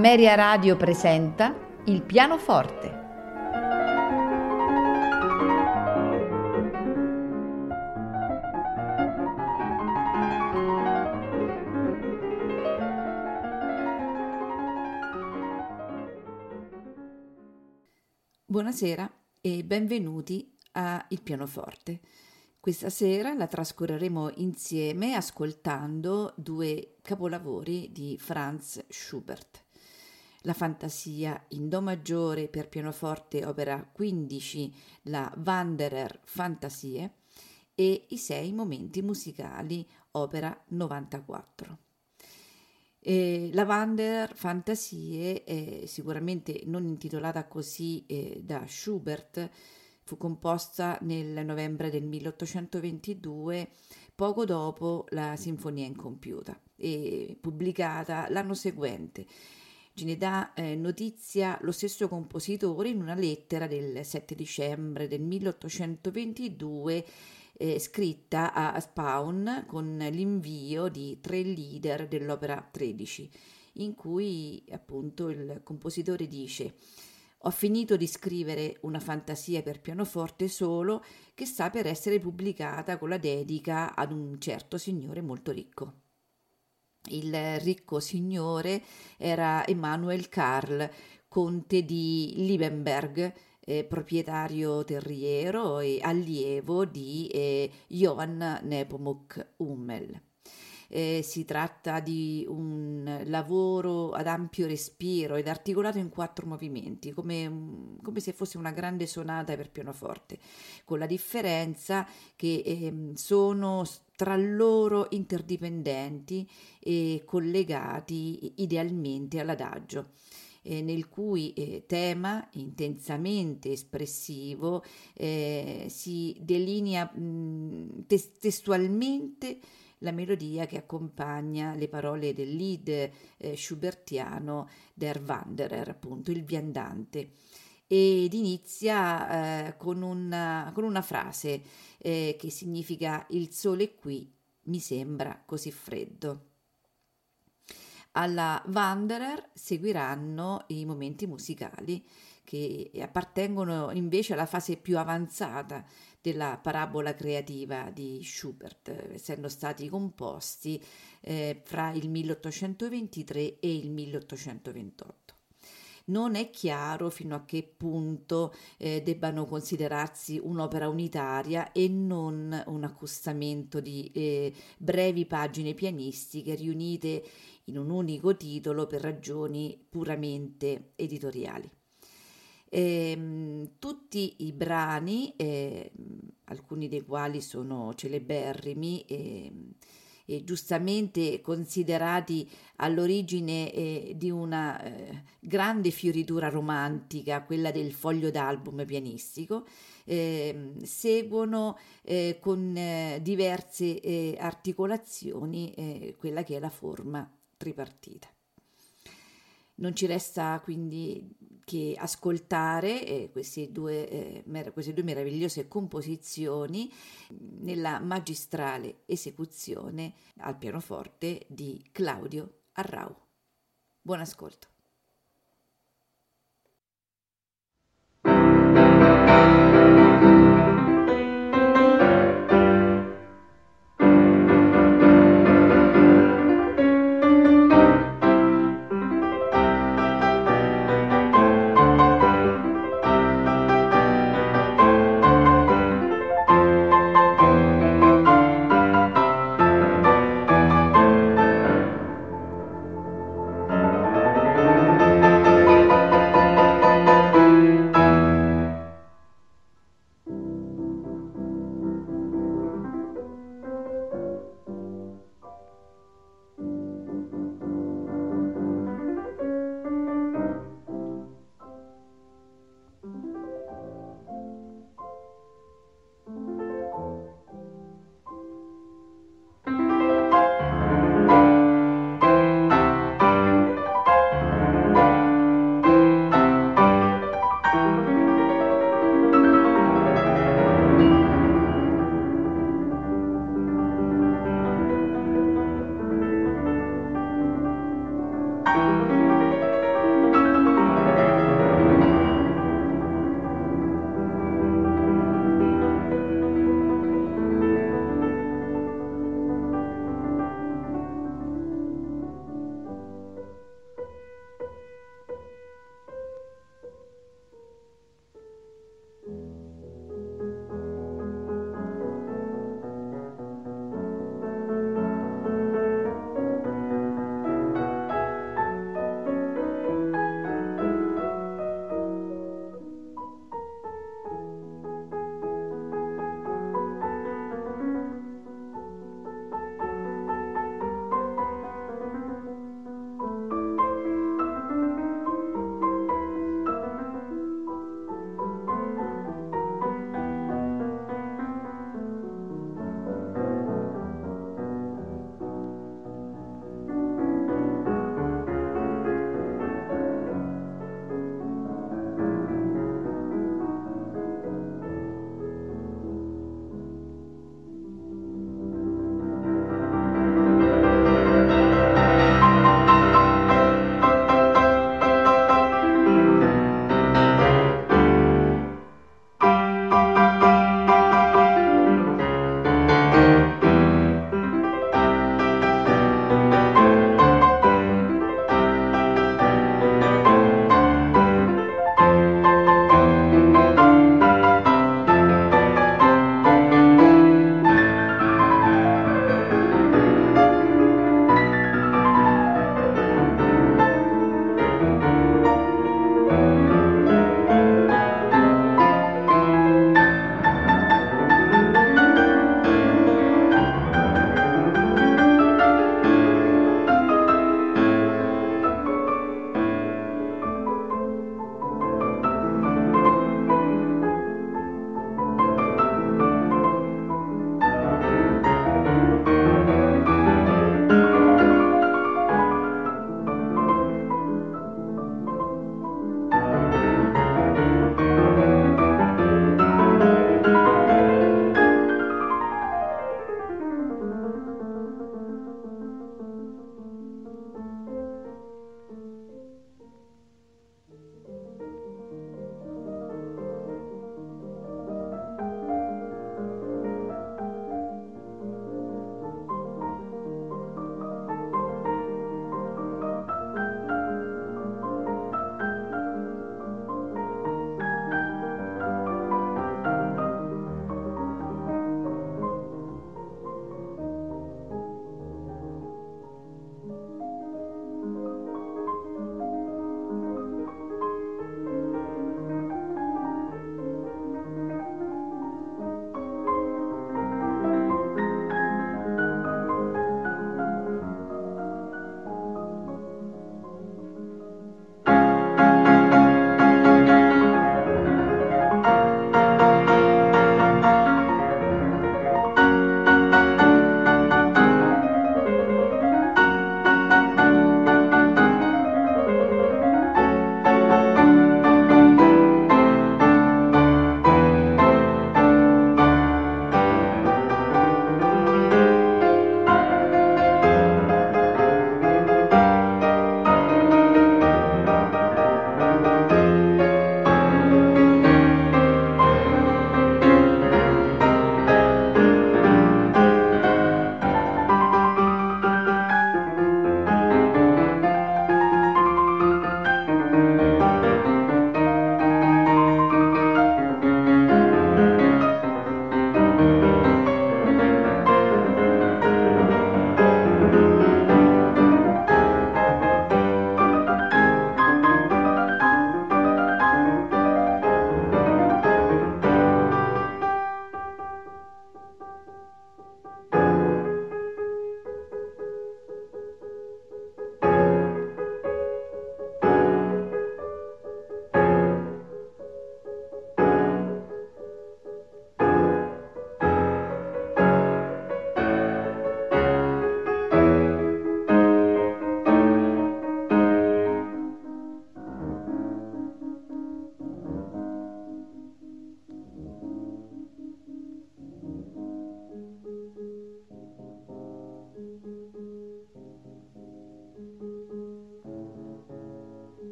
Ameria Radio presenta Il pianoforte. Buonasera e benvenuti a Il pianoforte. Questa sera la trascorreremo insieme ascoltando due capolavori di Franz Schubert. La fantasia in Do maggiore per pianoforte opera 15, la Wanderer Fantasie e i sei momenti musicali opera 94. Eh, la Wanderer Fantasie, eh, sicuramente non intitolata così eh, da Schubert, fu composta nel novembre del 1822, poco dopo la Sinfonia incompiuta, e pubblicata l'anno seguente. Ce ne dà eh, notizia lo stesso compositore in una lettera del 7 dicembre del 1822 eh, scritta a Spawn con l'invio di tre leader dell'opera 13, in cui appunto il compositore dice ho finito di scrivere una fantasia per pianoforte solo che sta per essere pubblicata con la dedica ad un certo signore molto ricco. Il ricco signore era Emanuel Karl, conte di Liebenberg, eh, proprietario terriero e allievo di eh, Johann Nepomuk Hummel. Eh, si tratta di un lavoro ad ampio respiro ed articolato in quattro movimenti, come, come se fosse una grande sonata per pianoforte, con la differenza che eh, sono tra loro interdipendenti e collegati idealmente all'adagio. Eh, nel cui eh, tema intensamente espressivo eh, si delinea mh, tes- testualmente la melodia che accompagna le parole del lead eh, schubertiano Der Wanderer, appunto il viandante ed inizia eh, con, una, con, una, frase eh, che significa il sole qui mi sembra così freddo. Alla Wanderer seguiranno i momenti musicali che appartengono invece alla fase più avanzata della parabola creativa di Schubert, essendo stati composti eh, fra il 1823 e il 1828 non è chiaro fino a che punto eh, debbano considerarsi un'opera unitaria e non un accostamento di eh, brevi pagine pianistiche riunite in un unico titolo per ragioni puramente editoriali. Eh, tutti i brani, eh, alcuni dei quali sono celeberrimi eh, e giustamente considerati all'origine eh, di una eh, grande fioritura romantica, quella del foglio d'album pianistico, ehm, seguono eh, con diverse articolazioni quella che è la forma tripartita. Non ci resta quindi che ascoltare eh, queste, due, eh, mer- queste due meravigliose composizioni nella magistrale esecuzione al pianoforte di Claudio Arrau. Buon ascolto.